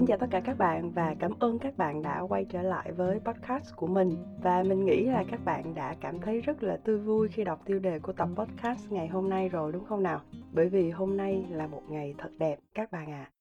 Xin chào tất cả các bạn và cảm ơn các bạn đã quay trở lại với podcast của mình. Và mình nghĩ là các bạn đã cảm thấy rất là tươi vui khi đọc tiêu đề của tập podcast ngày hôm nay rồi, đúng không nào? Bởi vì hôm nay là một ngày thật đẹp, các bạn ạ. À.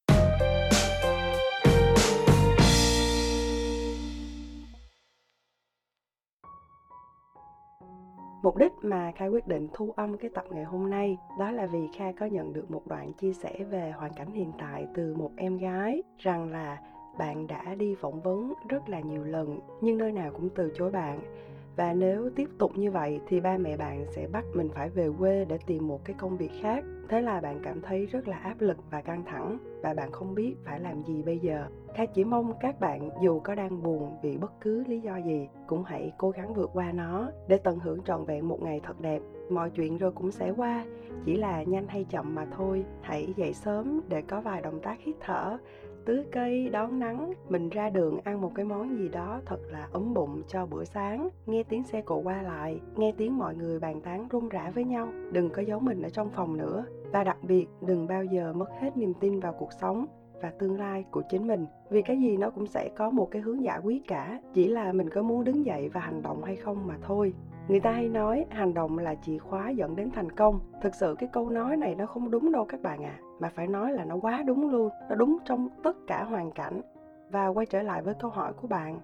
Mục đích mà Kha quyết định thu âm cái tập ngày hôm nay đó là vì Kha có nhận được một đoạn chia sẻ về hoàn cảnh hiện tại từ một em gái rằng là bạn đã đi phỏng vấn rất là nhiều lần nhưng nơi nào cũng từ chối bạn và nếu tiếp tục như vậy thì ba mẹ bạn sẽ bắt mình phải về quê để tìm một cái công việc khác. Thế là bạn cảm thấy rất là áp lực và căng thẳng và bạn không biết phải làm gì bây giờ. Kha chỉ mong các bạn dù có đang buồn vì bất cứ lý do gì, cũng hãy cố gắng vượt qua nó để tận hưởng trọn vẹn một ngày thật đẹp. Mọi chuyện rồi cũng sẽ qua, chỉ là nhanh hay chậm mà thôi. Hãy dậy sớm để có vài động tác hít thở tưới cây đón nắng, mình ra đường ăn một cái món gì đó thật là ấm bụng cho bữa sáng. Nghe tiếng xe cộ qua lại, nghe tiếng mọi người bàn tán run rã với nhau. Đừng có giấu mình ở trong phòng nữa. Và đặc biệt, đừng bao giờ mất hết niềm tin vào cuộc sống và tương lai của chính mình. Vì cái gì nó cũng sẽ có một cái hướng giải quyết cả. Chỉ là mình có muốn đứng dậy và hành động hay không mà thôi người ta hay nói hành động là chìa khóa dẫn đến thành công. Thực sự cái câu nói này nó không đúng đâu các bạn ạ. À, mà phải nói là nó quá đúng luôn. Nó đúng trong tất cả hoàn cảnh. Và quay trở lại với câu hỏi của bạn.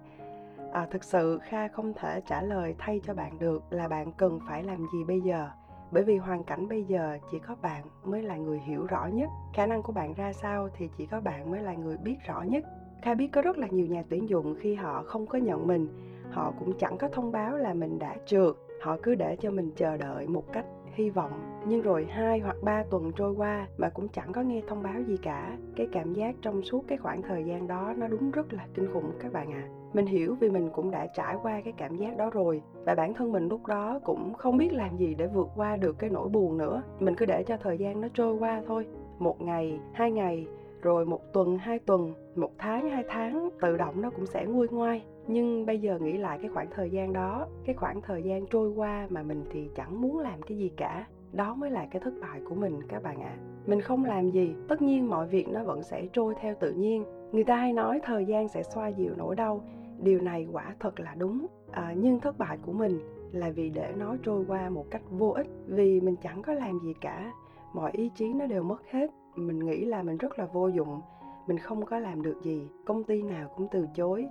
À, thực sự kha không thể trả lời thay cho bạn được là bạn cần phải làm gì bây giờ? Bởi vì hoàn cảnh bây giờ chỉ có bạn mới là người hiểu rõ nhất. Khả năng của bạn ra sao thì chỉ có bạn mới là người biết rõ nhất. Kha biết có rất là nhiều nhà tuyển dụng khi họ không có nhận mình họ cũng chẳng có thông báo là mình đã trượt, họ cứ để cho mình chờ đợi một cách hy vọng. Nhưng rồi hai hoặc ba tuần trôi qua mà cũng chẳng có nghe thông báo gì cả. Cái cảm giác trong suốt cái khoảng thời gian đó nó đúng rất là kinh khủng các bạn ạ. À. mình hiểu vì mình cũng đã trải qua cái cảm giác đó rồi, và bản thân mình lúc đó cũng không biết làm gì để vượt qua được cái nỗi buồn nữa. Mình cứ để cho thời gian nó trôi qua thôi. Một ngày, hai ngày rồi một tuần hai tuần một tháng hai tháng tự động nó cũng sẽ nguôi ngoai. Nhưng bây giờ nghĩ lại cái khoảng thời gian đó cái khoảng thời gian trôi qua mà mình thì chẳng muốn làm cái gì cả. Đó mới là cái thất bại của mình các bạn ạ. À. mình không làm gì tất nhiên mọi việc nó vẫn sẽ trôi theo tự nhiên. Người ta hay nói thời gian sẽ xoa dịu nỗi đau. Điều này quả thật là đúng. À, nhưng thất bại của mình là vì để nó trôi qua một cách vô ích vì mình chẳng có làm gì cả. Mọi ý chí nó đều mất hết mình nghĩ là mình rất là vô dụng, mình không có làm được gì, công ty nào cũng từ chối.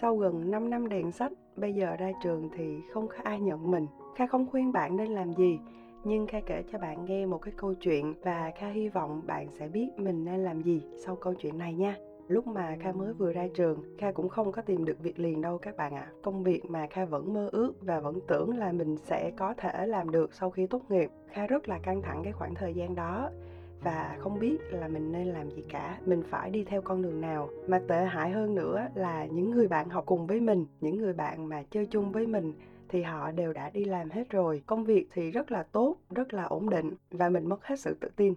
Sau gần 5 năm đèn sách, bây giờ ra trường thì không có ai nhận mình. Kha không khuyên bạn nên làm gì, nhưng kha kể cho bạn nghe một cái câu chuyện và kha hy vọng bạn sẽ biết mình nên làm gì sau câu chuyện này nha. Lúc mà kha mới vừa ra trường, kha cũng không có tìm được việc liền đâu các bạn ạ. À. công việc mà kha vẫn mơ ước và vẫn tưởng là mình sẽ có thể làm được sau khi tốt nghiệp, kha rất là căng thẳng cái khoảng thời gian đó và không biết là mình nên làm gì cả, mình phải đi theo con đường nào. Mà tệ hại hơn nữa là những người bạn học cùng với mình, những người bạn mà chơi chung với mình thì họ đều đã đi làm hết rồi. Công việc thì rất là tốt, rất là ổn định và mình mất hết sự tự tin.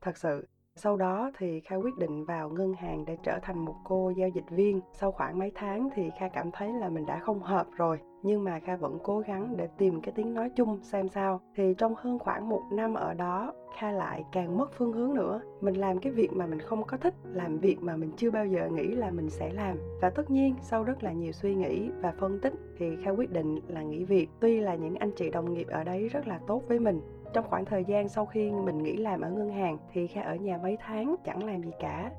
Thật sự sau đó thì Kha quyết định vào ngân hàng để trở thành một cô giao dịch viên. Sau khoảng mấy tháng thì Kha cảm thấy là mình đã không hợp rồi. Nhưng mà Kha vẫn cố gắng để tìm cái tiếng nói chung xem sao. Thì trong hơn khoảng một năm ở đó, Kha lại càng mất phương hướng nữa. Mình làm cái việc mà mình không có thích, làm việc mà mình chưa bao giờ nghĩ là mình sẽ làm. Và tất nhiên sau rất là nhiều suy nghĩ và phân tích thì Kha quyết định là nghỉ việc. Tuy là những anh chị đồng nghiệp ở đấy rất là tốt với mình trong khoảng thời gian sau khi mình nghỉ làm ở ngân hàng thì kha ở nhà mấy tháng chẳng làm gì cả.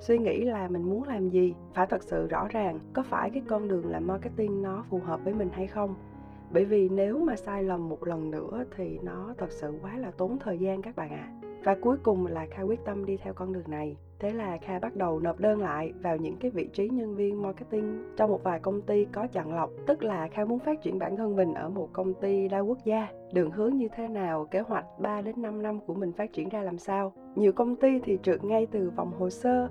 Suy nghĩ là mình muốn làm gì? Phải thật sự rõ ràng có phải cái con đường làm marketing nó phù hợp với mình hay không? Bởi vì nếu mà sai lầm một lần nữa thì nó thật sự quá là tốn thời gian các bạn ạ. À. và cuối cùng là kha quyết tâm đi theo con đường này thế là kha bắt đầu nộp đơn lại vào những cái vị trí nhân viên marketing trong một vài công ty có chọn lọc. Tức là kha muốn phát triển bản thân mình ở một công ty đa quốc gia. Đường hướng như thế nào, kế hoạch 3 đến 5 năm của mình phát triển ra làm sao? Nhiều công ty thì trượt ngay từ vòng hồ sơ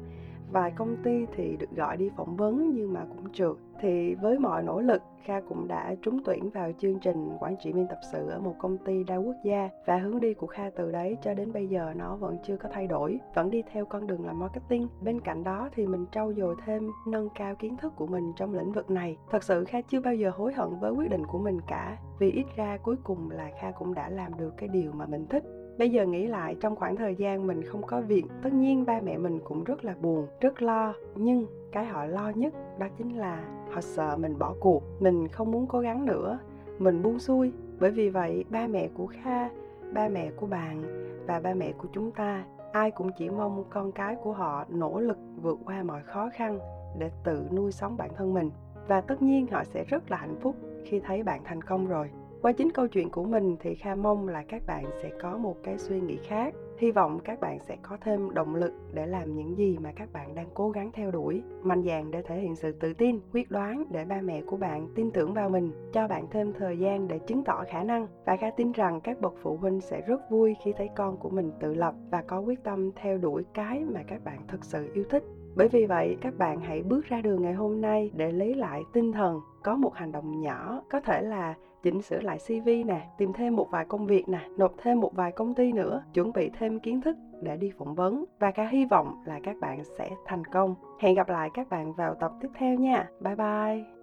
vài công ty thì được gọi đi phỏng vấn nhưng mà cũng trượt. Thì với mọi nỗ lực, Kha cũng đã trúng tuyển vào chương trình quản trị viên tập sự ở một công ty đa quốc gia. Và hướng đi của Kha từ đấy cho đến bây giờ nó vẫn chưa có thay đổi, vẫn đi theo con đường làm marketing. Bên cạnh đó thì mình trau dồi thêm, nâng cao kiến thức của mình trong lĩnh vực này. Thật sự Kha chưa bao giờ hối hận với quyết định của mình cả, vì ít ra cuối cùng là Kha cũng đã làm được cái điều mà mình thích bây giờ nghĩ lại, trong khoảng thời gian mình không có việc, tất nhiên ba mẹ mình cũng rất là buồn, rất lo. Nhưng cái họ lo nhất đó chính là họ sợ mình bỏ cuộc, mình không muốn cố gắng nữa, mình buông xuôi. Bởi vì vậy, ba mẹ của kha, ba mẹ của bạn và ba mẹ của chúng ta, ai cũng chỉ mong con cái của họ nỗ lực vượt qua mọi khó khăn để tự nuôi sống bản thân mình. Và tất nhiên họ sẽ rất là hạnh phúc khi thấy bạn thành công rồi qua chính câu chuyện của mình thì kha mong là các bạn sẽ có một cái suy nghĩ khác. Hy vọng các bạn sẽ có thêm động lực để làm những gì mà các bạn đang cố gắng theo đuổi, mạnh dạn để thể hiện sự tự tin, quyết đoán để ba mẹ của bạn tin tưởng vào mình, cho bạn thêm thời gian để chứng tỏ khả năng. Và kha tin rằng các bậc phụ huynh sẽ rất vui khi thấy con của mình tự lập và có quyết tâm theo đuổi cái mà các bạn thực sự yêu thích. Bởi vì vậy, các bạn hãy bước ra đường ngày hôm nay để lấy lại tinh thần có một hành động nhỏ, có thể là chỉnh sửa lại cv nè, tìm thêm một vài công việc nè, nộp thêm một vài công ty nữa, chuẩn bị thêm kiến thức để đi phỏng vấn. Và cả hy vọng là các bạn sẽ thành công. Hẹn gặp lại các bạn vào tập tiếp theo nha. Bye bye.